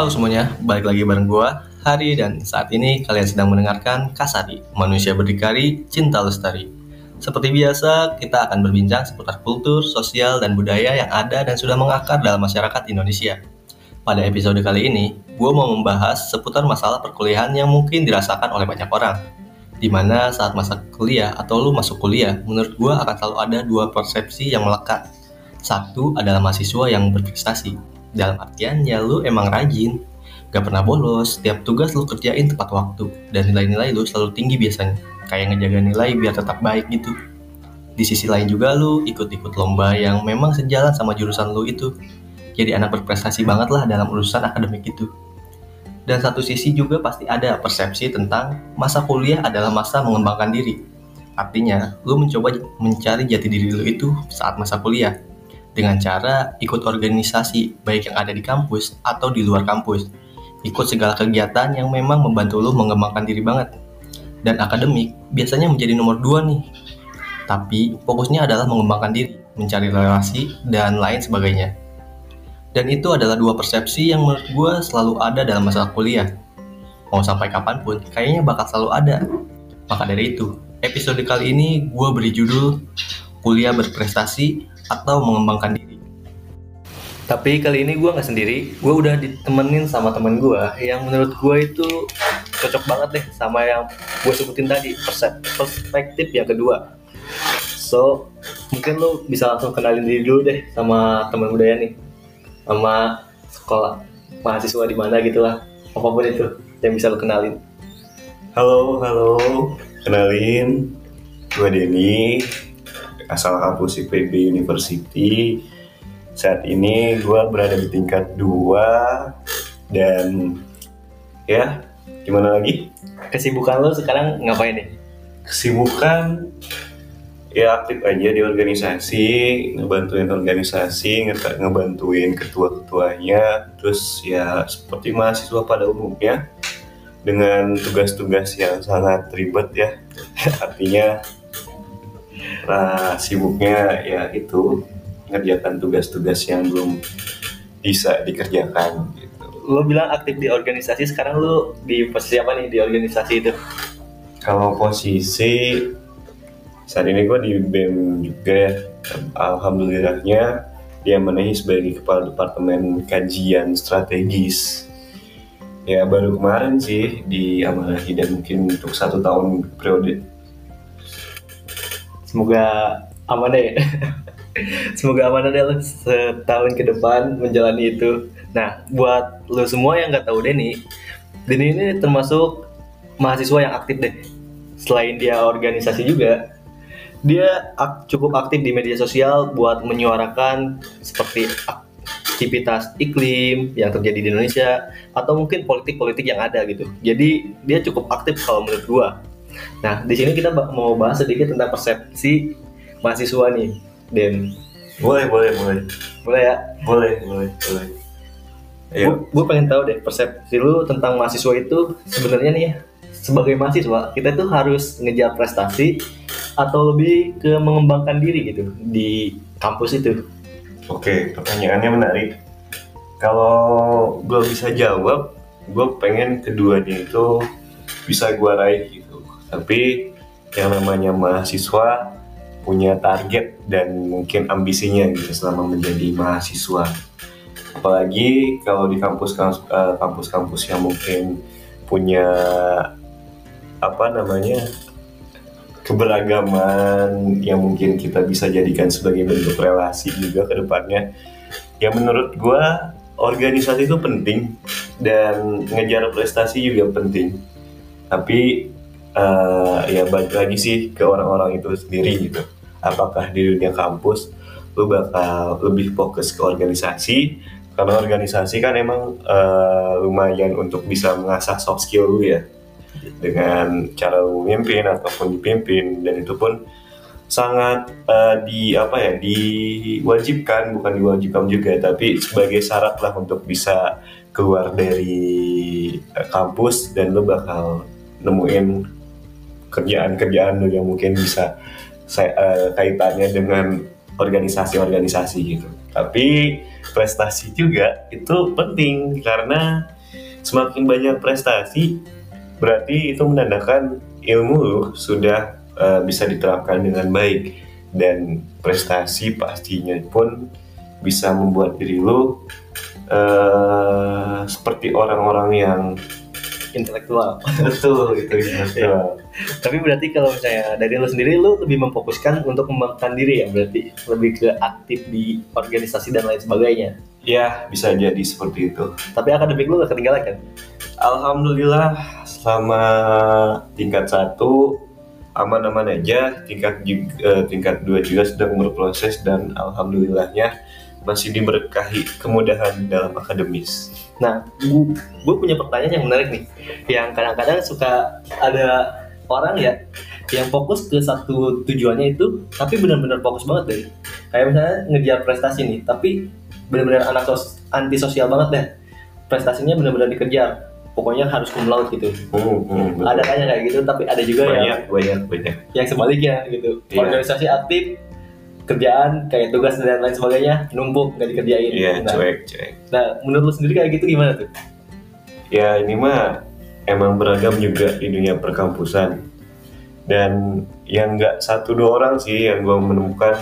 Halo semuanya, balik lagi bareng gua Hari dan saat ini kalian sedang mendengarkan Kasari, Manusia Berdikari, Cinta Lestari. Seperti biasa, kita akan berbincang seputar kultur, sosial, dan budaya yang ada dan sudah mengakar dalam masyarakat Indonesia. Pada episode kali ini, gue mau membahas seputar masalah perkuliahan yang mungkin dirasakan oleh banyak orang. Di mana saat masa kuliah atau lu masuk kuliah, menurut gue akan selalu ada dua persepsi yang melekat. Satu adalah mahasiswa yang berprestasi, dalam artian ya lu emang rajin, gak pernah bolos, setiap tugas lu kerjain tepat waktu, dan nilai-nilai lu selalu tinggi biasanya, kayak ngejaga nilai biar tetap baik gitu. Di sisi lain juga lu ikut-ikut lomba yang memang sejalan sama jurusan lu itu, jadi anak berprestasi banget lah dalam urusan akademik itu. Dan satu sisi juga pasti ada persepsi tentang masa kuliah adalah masa mengembangkan diri. Artinya, lu mencoba mencari jati diri lu itu saat masa kuliah dengan cara ikut organisasi baik yang ada di kampus atau di luar kampus. Ikut segala kegiatan yang memang membantu lo mengembangkan diri banget. Dan akademik biasanya menjadi nomor dua nih. Tapi fokusnya adalah mengembangkan diri, mencari relasi, dan lain sebagainya. Dan itu adalah dua persepsi yang menurut gue selalu ada dalam masa kuliah. Mau sampai kapan pun, kayaknya bakal selalu ada. Maka dari itu, episode kali ini gue beri judul Kuliah Berprestasi atau mengembangkan diri. Tapi kali ini gue nggak sendiri, gue udah ditemenin sama temen gue yang menurut gue itu cocok banget deh sama yang gue sebutin tadi perspektif yang kedua. So mungkin lo bisa langsung kenalin diri dulu deh sama temen budaya nih, sama sekolah mahasiswa di mana gitu lah, apa pun itu yang bisa lo kenalin. Halo, halo, kenalin, gue Denny, asal kampus IPB University. Saat ini gue berada di tingkat 2 dan ya gimana lagi? Kesibukan lo sekarang ngapain nih? Kesibukan ya aktif aja di organisasi, ngebantuin organisasi, ngebantuin ketua-ketuanya, terus ya seperti mahasiswa pada umumnya dengan tugas-tugas yang sangat ribet ya. Artinya nah sibuknya ya itu ngerjakan tugas-tugas yang belum bisa dikerjakan gitu. Lo bilang aktif di organisasi, sekarang lo di posisi apa nih di organisasi itu? Kalau posisi saat ini gue di BEM juga ya. Alhamdulillahnya dia menahi sebagai kepala departemen kajian strategis. Ya baru kemarin sih di diamanahi dan mungkin untuk satu tahun periode semoga aman deh semoga aman lo setahun ke depan menjalani itu nah buat lo semua yang nggak tahu Denny Denny ini termasuk mahasiswa yang aktif deh selain dia organisasi juga dia ak cukup aktif di media sosial buat menyuarakan seperti aktivitas iklim yang terjadi di Indonesia atau mungkin politik-politik yang ada gitu. Jadi dia cukup aktif kalau menurut gua. Nah, di sini kita mau bahas sedikit tentang persepsi mahasiswa nih, Den. Boleh, boleh, boleh. Boleh ya? Boleh, boleh, boleh. Ayo. Gue pengen tahu deh persepsi lu tentang mahasiswa itu sebenarnya nih sebagai mahasiswa kita tuh harus ngejar prestasi atau lebih ke mengembangkan diri gitu di kampus itu. Oke, pertanyaannya menarik. Kalau gue bisa jawab, gue pengen keduanya itu bisa gue raih tapi yang namanya mahasiswa punya target dan mungkin ambisinya gitu selama menjadi mahasiswa. Apalagi kalau di eh, kampus-kampus yang mungkin punya apa namanya keberagaman yang mungkin kita bisa jadikan sebagai bentuk relasi juga ke depannya. Ya menurut gue organisasi itu penting dan ngejar prestasi juga penting. Tapi uh, ya balik lagi sih ke orang-orang itu sendiri gitu. Apakah di dunia kampus lu bakal lebih fokus ke organisasi? Karena organisasi kan emang uh, lumayan untuk bisa mengasah soft skill lu ya. Dengan cara lu memimpin ataupun dipimpin. Dan itu pun sangat uh, di apa ya diwajibkan. Bukan diwajibkan juga tapi sebagai syarat lah untuk bisa keluar dari kampus. Dan lu bakal nemuin kerjaan-kerjaan yang mungkin bisa saya, uh, kaitannya dengan organisasi-organisasi gitu. tapi prestasi juga itu penting karena semakin banyak prestasi berarti itu menandakan ilmu lu sudah uh, bisa diterapkan dengan baik dan prestasi pastinya pun bisa membuat diri lu uh, seperti orang-orang yang intelektual. Betul gitu intelektual tapi berarti kalau misalnya dari lo sendiri lo lebih memfokuskan untuk mengembangkan diri ya? Berarti lebih ke aktif di organisasi dan lain sebagainya? Ya bisa jadi seperti itu. Tapi akademik lo gak ketinggalan kan? Alhamdulillah selama tingkat satu aman-aman aja. Tingkat juga, eh, tingkat dua juga sedang berproses dan alhamdulillahnya masih diberkahi kemudahan dalam akademis. Nah, gue punya pertanyaan yang menarik nih, yang kadang-kadang suka ada orang ya yang fokus ke satu tujuannya itu, tapi benar-benar fokus banget deh. Kayak misalnya ngejar prestasi nih, tapi benar-benar anak sos anti sosial banget deh. Prestasinya benar-benar dikejar, pokoknya harus cum laude gitu. Hmm, hmm, ada kayak gitu, tapi ada juga banyak, yang banyak, banyak. Yang sebaliknya gitu. Yeah. Organisasi aktif, kerjaan kayak tugas dan lain sebagainya numpuk nggak dikerjain. Iya nah, cuek cuek. Nah menurut lu sendiri kayak gitu gimana tuh? Ya ini mah emang beragam juga di dunia perkampusan. Dan yang nggak satu dua orang sih yang gue menemukan.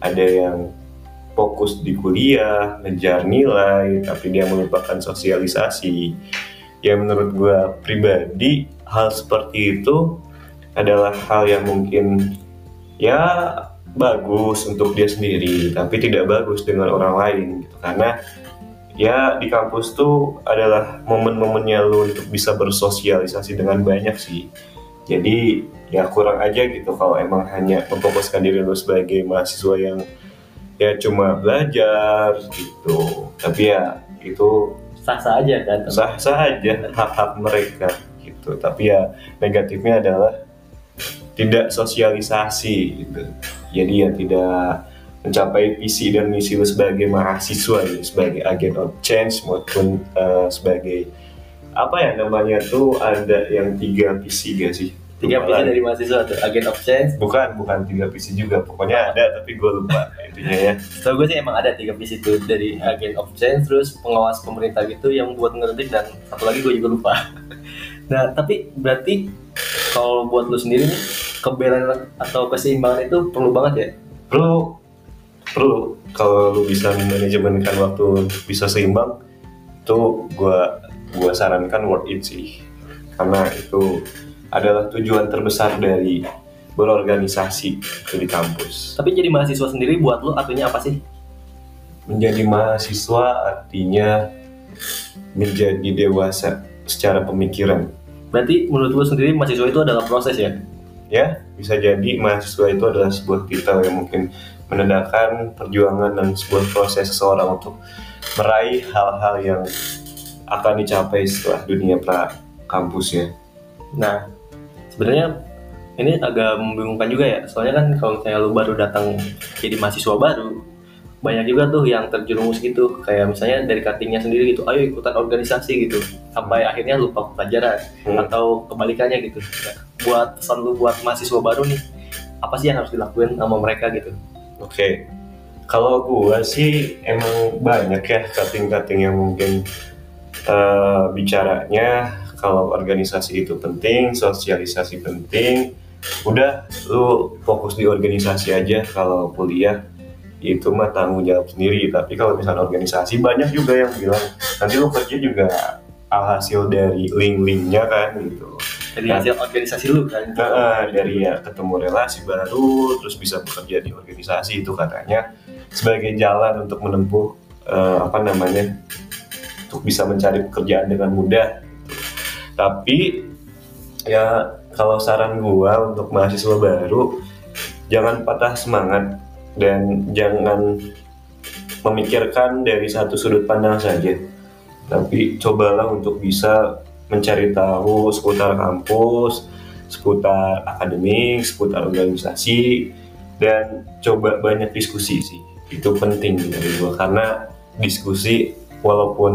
Ada yang fokus di kuliah ngejar nilai tapi dia melupakan sosialisasi. Ya menurut gue pribadi hal seperti itu adalah hal yang mungkin ya bagus untuk dia sendiri tapi tidak bagus dengan orang lain gitu. Karena ya di kampus tuh adalah momen-momennya lu untuk bisa bersosialisasi dengan banyak sih. Jadi ya kurang aja gitu kalau emang hanya memfokuskan diri lu sebagai mahasiswa yang ya cuma belajar gitu. Tapi ya itu sah-sah aja kan? sah-sah aja hak-hak mereka gitu. Tapi ya negatifnya adalah tidak sosialisasi gitu jadi ya tidak mencapai visi dan misi lu sebagai mahasiswa ya, sebagai agent of change maupun uh, sebagai apa ya namanya tuh ada yang tiga visi gak sih? Tiga visi dari mahasiswa tuh agent of change? Bukan bukan tiga visi juga pokoknya ada tapi gue lupa intinya ya. So gue sih emang ada tiga visi tuh dari agent of change terus pengawas pemerintah gitu yang buat ngerti dan satu lagi gue juga lupa. Nah tapi berarti kalau buat lu sendiri nih kebelaan atau keseimbangan itu perlu banget ya perlu perlu kalau lu bisa manajemenkan waktu bisa seimbang itu gua gua sarankan worth it sih karena itu adalah tujuan terbesar dari berorganisasi di kampus. Tapi jadi mahasiswa sendiri buat lu artinya apa sih? Menjadi mahasiswa artinya menjadi dewasa secara pemikiran. Berarti menurut lu sendiri mahasiswa itu adalah proses ya? Ya bisa jadi mahasiswa itu adalah sebuah titel yang mungkin menandakan perjuangan dan sebuah proses seseorang untuk meraih hal-hal yang akan dicapai setelah dunia pra kampus ya. Nah, sebenarnya ini agak membingungkan juga ya. Soalnya kan kalau misalnya lu baru datang jadi mahasiswa baru, banyak juga tuh yang terjerumus gitu. Kayak misalnya dari cuttingnya sendiri gitu, ayo ikutan organisasi gitu. Sampai akhirnya lupa pelajaran hmm. atau kebalikannya gitu buat pesan lu buat mahasiswa baru nih apa sih yang harus dilakuin sama mereka gitu oke okay. kalau gua sih emang banyak ya cutting-cutting yang mungkin uh, bicaranya kalau organisasi itu penting sosialisasi penting udah lu fokus di organisasi aja kalau kuliah itu mah tanggung jawab sendiri tapi kalau misalnya organisasi banyak juga yang bilang nanti lu kerja juga alhasil dari link-linknya kan gitu. Dari hasil organisasi lu kan. Nah, dari ya ketemu relasi baru terus bisa bekerja di organisasi itu katanya sebagai jalan untuk menempuh uh, apa namanya untuk bisa mencari pekerjaan dengan mudah. Tapi ya kalau saran gua untuk mahasiswa baru jangan patah semangat dan jangan memikirkan dari satu sudut pandang saja tapi cobalah untuk bisa mencari tahu seputar kampus, seputar akademik, seputar organisasi, dan coba banyak diskusi sih. Itu penting dari gue karena diskusi walaupun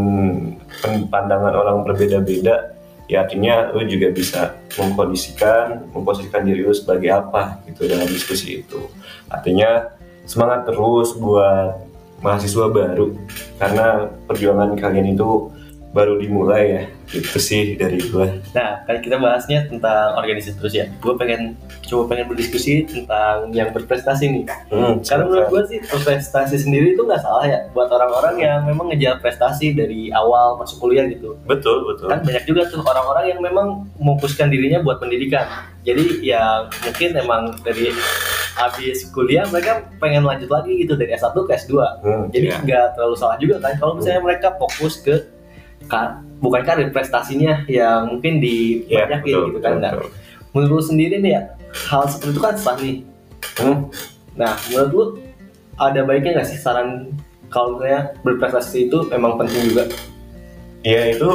pandangan orang berbeda-beda, ya artinya lu juga bisa mengkondisikan, memposisikan diri lu sebagai apa gitu dalam diskusi itu. Artinya semangat terus buat mahasiswa baru. Karena perjuangan kalian itu baru dimulai ya itu sih dari gue Nah, kan kita bahasnya tentang organisasi terus ya. Gue pengen coba pengen berdiskusi tentang yang berprestasi nih. hmm, Karena menurut gue sih prestasi sendiri itu nggak salah ya buat orang-orang yang memang ngejar prestasi dari awal masuk kuliah gitu. betul betul Kan banyak juga tuh orang-orang yang memang memfokuskan dirinya buat pendidikan. Jadi ya mungkin emang dari habis kuliah mereka pengen lanjut lagi gitu dari S1 ke S2. Hmm, Jadi iya. nggak terlalu salah juga kan kalau misalnya mereka fokus ke ka- bukan karir prestasinya yang mungkin Iya, dibanyakin betul, gitu kan. betul, Nah, betul. menurut lu sendiri nih ya hal seperti itu kan sah nih. Hmm, Nah, menurut lu ada baiknya nggak sih saran kalau misalnya berprestasi itu memang penting juga? ya itu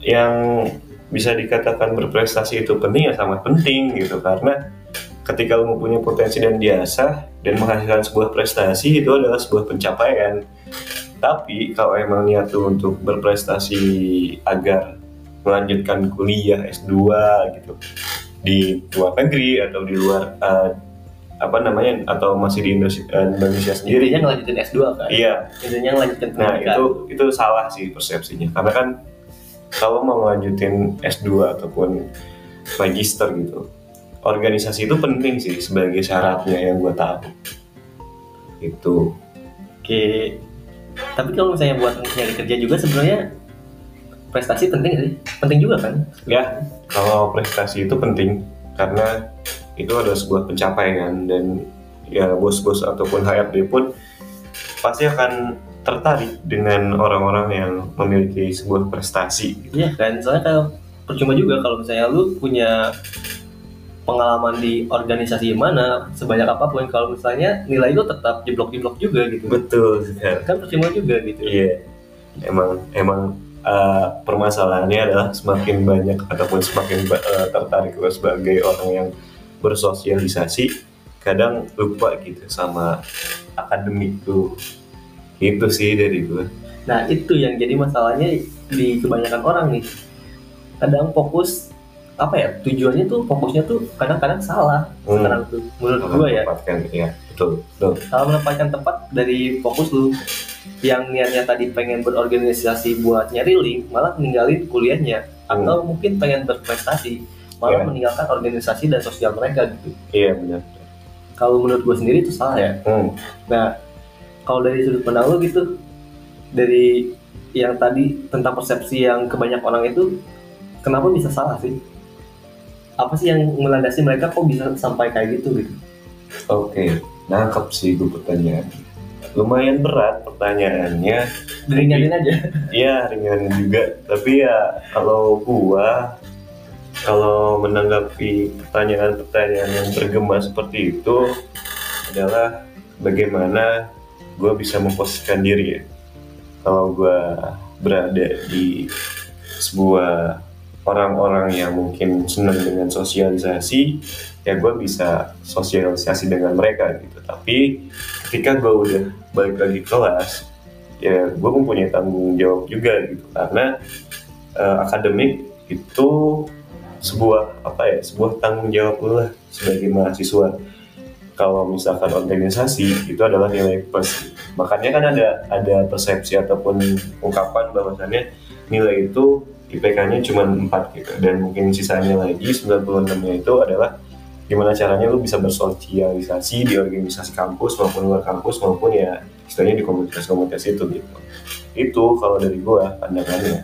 yang bisa dikatakan berprestasi itu penting ya sangat penting gitu karena ketika lu mempunyai potensi dan diasah dan menghasilkan sebuah prestasi itu adalah sebuah pencapaian tapi kalau emang niat lu untuk berprestasi agar melanjutkan kuliah S2 gitu di luar negeri atau di luar eh, apa namanya atau masih di Indonesia, eh, Indonesia sendiri Intinya ngelanjutin S2 kan? iya Intinya ngelanjutin Nah pendidikan. itu itu salah sih persepsinya karena kan kalau mau lanjutin S2 ataupun magister gitu organisasi itu penting sih sebagai syaratnya yang gue tahu itu Oke. Tapi kalau misalnya buat nyari kerja juga sebenarnya prestasi penting sih? Penting juga kan? ya kalau prestasi itu penting karena itu adalah sebuah pencapaian dan ya bos-bos ataupun HRD pun pasti akan tertarik dengan orang-orang yang memiliki sebuah prestasi Iya kan, soalnya kalau percuma juga kalau misalnya lu punya pengalaman di organisasi mana sebanyak apa pun kalau misalnya nilai lu tetap jeblok-jeblok juga gitu. Betul sekali kan percuma juga gitu. Iya, emang emang uh, permasalahannya adalah semakin banyak ataupun semakin uh, tertarik gue sebagai orang yang bersosialisasi, kadang lupa gitu sama akademik tuh. Itu sih dari gue. nah itu yang jadi masalahnya di kebanyakan orang nih. Kadang fokus apa ya tujuannya tuh fokusnya tuh kadang-kadang salah Hmm. sekarang tuh menurut gua ya iya, betul, betul. salah menempatkan tempat dari fokus lu yang niatnya tadi pengen berorganisasi buat nyari link malah meninggalin kuliahnya Hmm. atau mungkin pengen berprestasi malah Iya. meninggalkan organisasi dan sosial mereka gitu Iya benar. kalau menurut gue sendiri itu salah ya Hmm. nah kalau dari sudut pandang lu gitu dari yang tadi tentang persepsi yang kebanyak orang itu kenapa bisa salah sih apa sih yang melandasi mereka kok bisa sampai kayak gitu gitu Oke, nangkep sih gue pertanyaan. Lumayan berat pertanyaannya. diringanin aja Iya ringan juga, tapi ya kalau gua kalau menanggapi pertanyaan-pertanyaan yang bergema seperti itu adalah bagaimana gua bisa memposisikan diri ya. Kalau gua berada di sebuah orang-orang yang mungkin senang dengan sosialisasi, ya gue bisa sosialisasi dengan mereka gitu. Tapi ketika gue udah balik lagi kelas, ya gue mempunyai tanggung jawab juga gitu. Karena eh, akademik itu sebuah apa ya sebuah tanggung jawab lah sebagai mahasiswa. Kalau misalkan organisasi itu adalah nilai plus. Makanya kan ada ada persepsi ataupun ungkapan bahwasannya nilai itu IPK-nya cuma 4 gitu. Dan mungkin sisanya lagi 96-nya itu adalah gimana caranya lu bisa bersosialisasi di organisasi kampus maupun luar kampus maupun ya istilahnya di komunitas-komunitas itu gitu. Itu kalau dari gua pandangannya.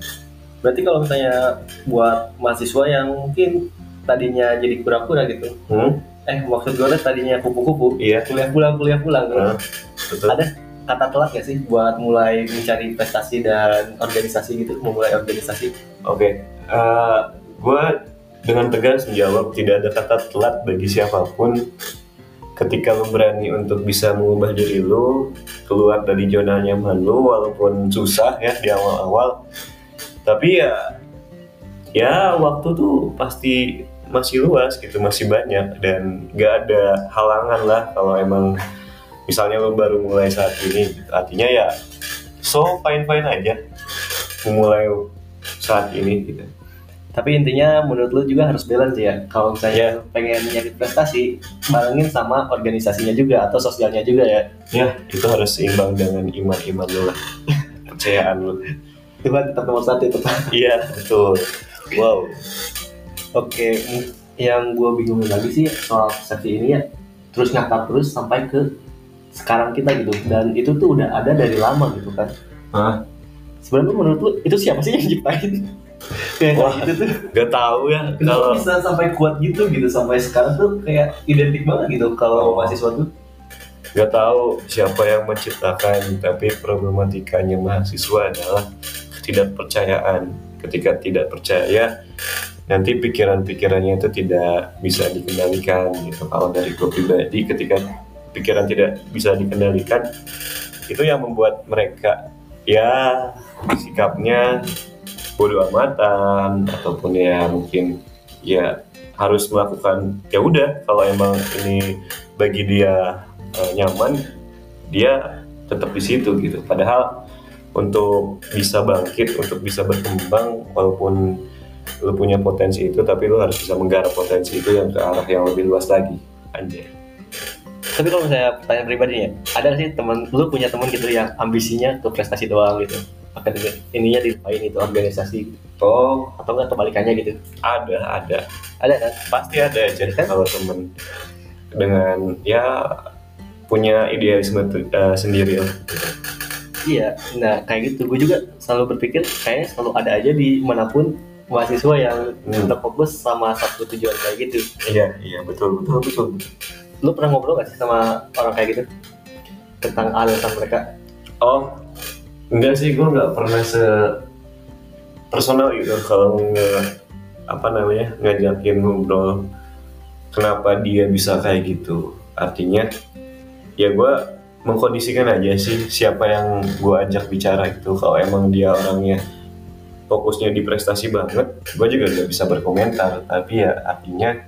Berarti kalau misalnya buat mahasiswa yang mungkin tadinya jadi kura-kura gitu. Hmm? eh maksud gue tuh tadinya kupu-kupu. Iya. Kuliah pulang kuliah pulang Nah, betul. Ada kata telat gak sih buat mulai mencari prestasi dan organisasi gitu? Memulai organisasi? Oke, eh, gue dengan tegas menjawab tidak ada kata telat bagi siapa pun. Ketika lu berani untuk bisa mengubah diri lu keluar dari zona nyaman lu, walaupun susah ya di awal-awal, tapi ya ya waktu tuh pasti masih luas gitu, masih banyak. Dan gak ada halangan lah kalau emang misalnya lu baru mulai saat ini, gitu. artinya ya so fine fine aja memulai saat ini gitu. Tapi intinya menurut lu juga harus balance ya. Kalau misalnya pengen nyari prestasi, barengin sama organisasinya juga atau sosialnya juga ya. Ya, itu harus seimbang dengan iman-iman lu lah. Kepercayaan lu. Itu kan tetap nomor satu itu kan. Iya, betul. Wow. Oke, m- yang gue bingung lagi sih soal persepsi ini ya. Terus ngakak terus sampai ke sekarang kita gitu. Dan itu tuh udah ada dari lama gitu kan. Hah? Sebenarnya menurut lu itu siapa sih yang ciptain? Kayak Wah. gitu tuh. Gak tahu ya kalau bisa sampai kuat gitu gitu sampai sekarang tuh kayak identik banget gitu kalau Oh. mahasiswa tuh. Gak tahu siapa yang menciptakan, tapi problematikanya mahasiswa adalah ketidakpercayaan. Ketika tidak percaya, nanti pikiran-pikirannya itu tidak bisa dikendalikan gitu. Kalau dari gue pribadi, ketika pikiran tidak bisa dikendalikan, itu yang membuat mereka ya sikapnya bodoh amatan ataupun ya mungkin ya harus melakukan ya udah kalau emang ini bagi dia eh, nyaman dia tetap di situ gitu. Padahal untuk bisa bangkit untuk bisa berkembang walaupun lu punya potensi itu tapi lu harus bisa menggarap potensi itu yang ke arah yang lebih luas lagi anjay Tapi kalau misalnya pertanyaan pribadi ya, ada sih teman lu punya teman gitu yang ambisinya ke prestasi doang gitu? Akademi ininya dilupain itu organisasi oh atau enggak kebalikannya gitu? ada ada Ada kan? pasti ada aja Kan? kalau temen dengan ya punya idealisme eh, sendiri lah Iya, nah kayak gitu. Gue juga selalu berpikir kayaknya selalu ada aja di mana pun mahasiswa yang Hmm. terfokus sama satu tujuan kayak gitu. iya iya betul betul betul Lu pernah ngobrol gak sih sama orang kayak gitu? Tentang alasan mereka? Oh, enggak sih, gue nggak pernah se personal gitu kalau nge apa namanya ngajakin ngobrol kenapa dia bisa kayak gitu. Artinya ya gue mengkondisikan aja sih siapa yang gue ajak bicara itu kalau emang dia orangnya fokusnya di prestasi banget, gue juga nggak bisa berkomentar. Tapi ya artinya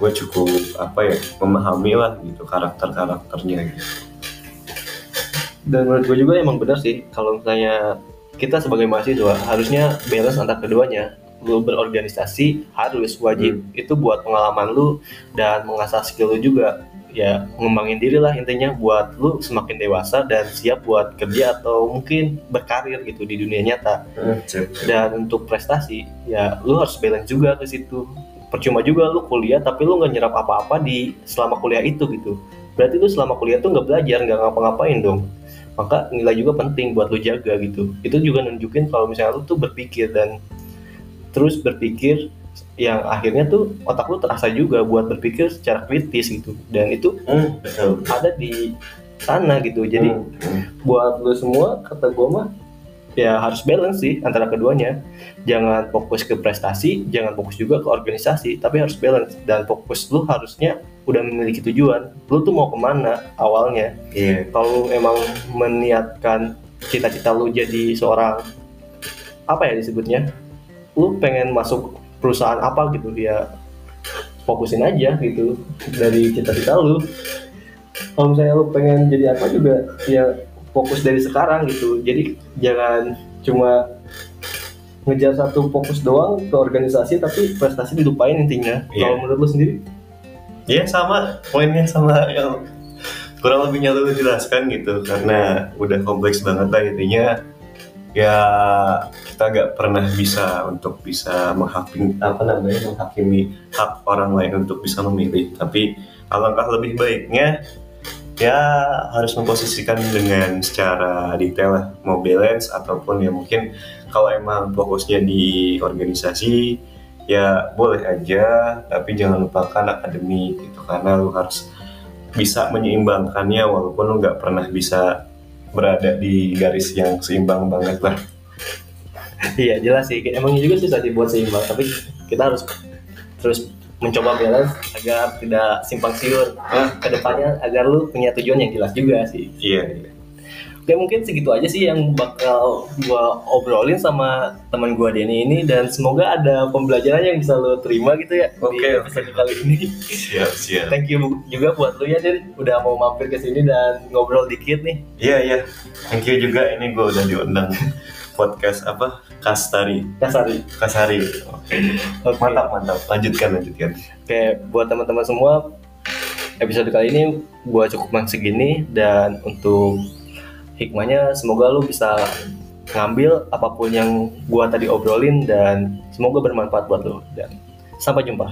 gue cukup apa ya memahami lah gitu karakter karakternya gitu. Dan menurut gue juga emang benar sih kalau misalnya kita sebagai mahasiswa harusnya balance antara keduanya. Lu berorganisasi harus wajib itu buat pengalaman lu dan mengasah skill lu juga. Ya ngembangin diri lah intinya buat lu semakin dewasa dan siap buat kerja atau mungkin berkarir gitu di dunia nyata. Dan untuk prestasi ya lu harus balance juga ke situ. Percuma juga lu kuliah tapi lu nggak nyerap apa-apa di selama kuliah itu gitu. Berarti lu selama kuliah tuh nggak belajar nggak ngapa-ngapain dong. Maka nilai juga penting buat lu jaga gitu. Itu juga nunjukin kalau misalnya lu tuh berpikir dan terus berpikir yang akhirnya tuh otak lu terasa juga buat berpikir secara kritis gitu. Dan itu Hmm, ada di sana gitu. Jadi Hmm. buat lu semua kata gue mah ya harus balance sih antara keduanya. Jangan fokus ke prestasi jangan fokus juga ke organisasi tapi harus balance. Dan fokus lu harusnya udah memiliki tujuan. Lu tuh mau ke mana awalnya? Iya. kalau emang meniatkan cita-cita lu jadi seorang apa ya disebutnya? Lu pengen masuk perusahaan apa gitu ya fokusin aja gitu dari cita-cita lu. Kalau misalnya lu pengen jadi apa juga ya fokus dari sekarang gitu. Jadi jangan cuma ngejar satu fokus doang ke organisasi tapi prestasi dilupain intinya. Iya. kalau menurut lu sendiri? Iya sama, poinnya sama yang kurang lebihnya lu jelaskan gitu. Karena udah kompleks banget lah intinya. Ya kita nggak pernah bisa untuk bisa menghakimi apa namanya menghakimi hak orang lain untuk bisa memilih. Tapi alangkah lebih baiknya ya harus memposisikan dengan secara detail lah. Mau balance ataupun ya mungkin kalau emang fokusnya di organisasi ya boleh aja. Tapi jangan lupakan akademi gitu karena lu harus bisa menyeimbangkannya walaupun lu nggak pernah bisa berada di garis yang seimbang banget lah. Iya jelas sih, emangnya juga susah dibuat seimbang, tapi kita harus terus mencoba balance agar tidak simpang siur ke depannya agar lu punya tujuan yang jelas juga sih. iya iya. Oke mungkin segitu aja sih yang bakal gua obrolin sama teman gua Denny ini dan semoga ada pembelajaran yang bisa lu terima gitu ya Oke, di episode kali ini. siap siap. Thank you juga buat lu ya Den udah mau mampir ke sini dan ngobrol dikit nih. iya iya. Thank you juga. Ini gue udah diundang podcast apa? Kastari. Kasari. Kasari oke. Oke. mantap mantap. Lanjutkan lanjutkan. Oke, buat teman-teman semua, episode kali ini gua cukup segini dan untuk hikmahnya semoga lu bisa ngambil apa pun yang gua tadi obrolin dan semoga bermanfaat buat lu. Dan sampai jumpa.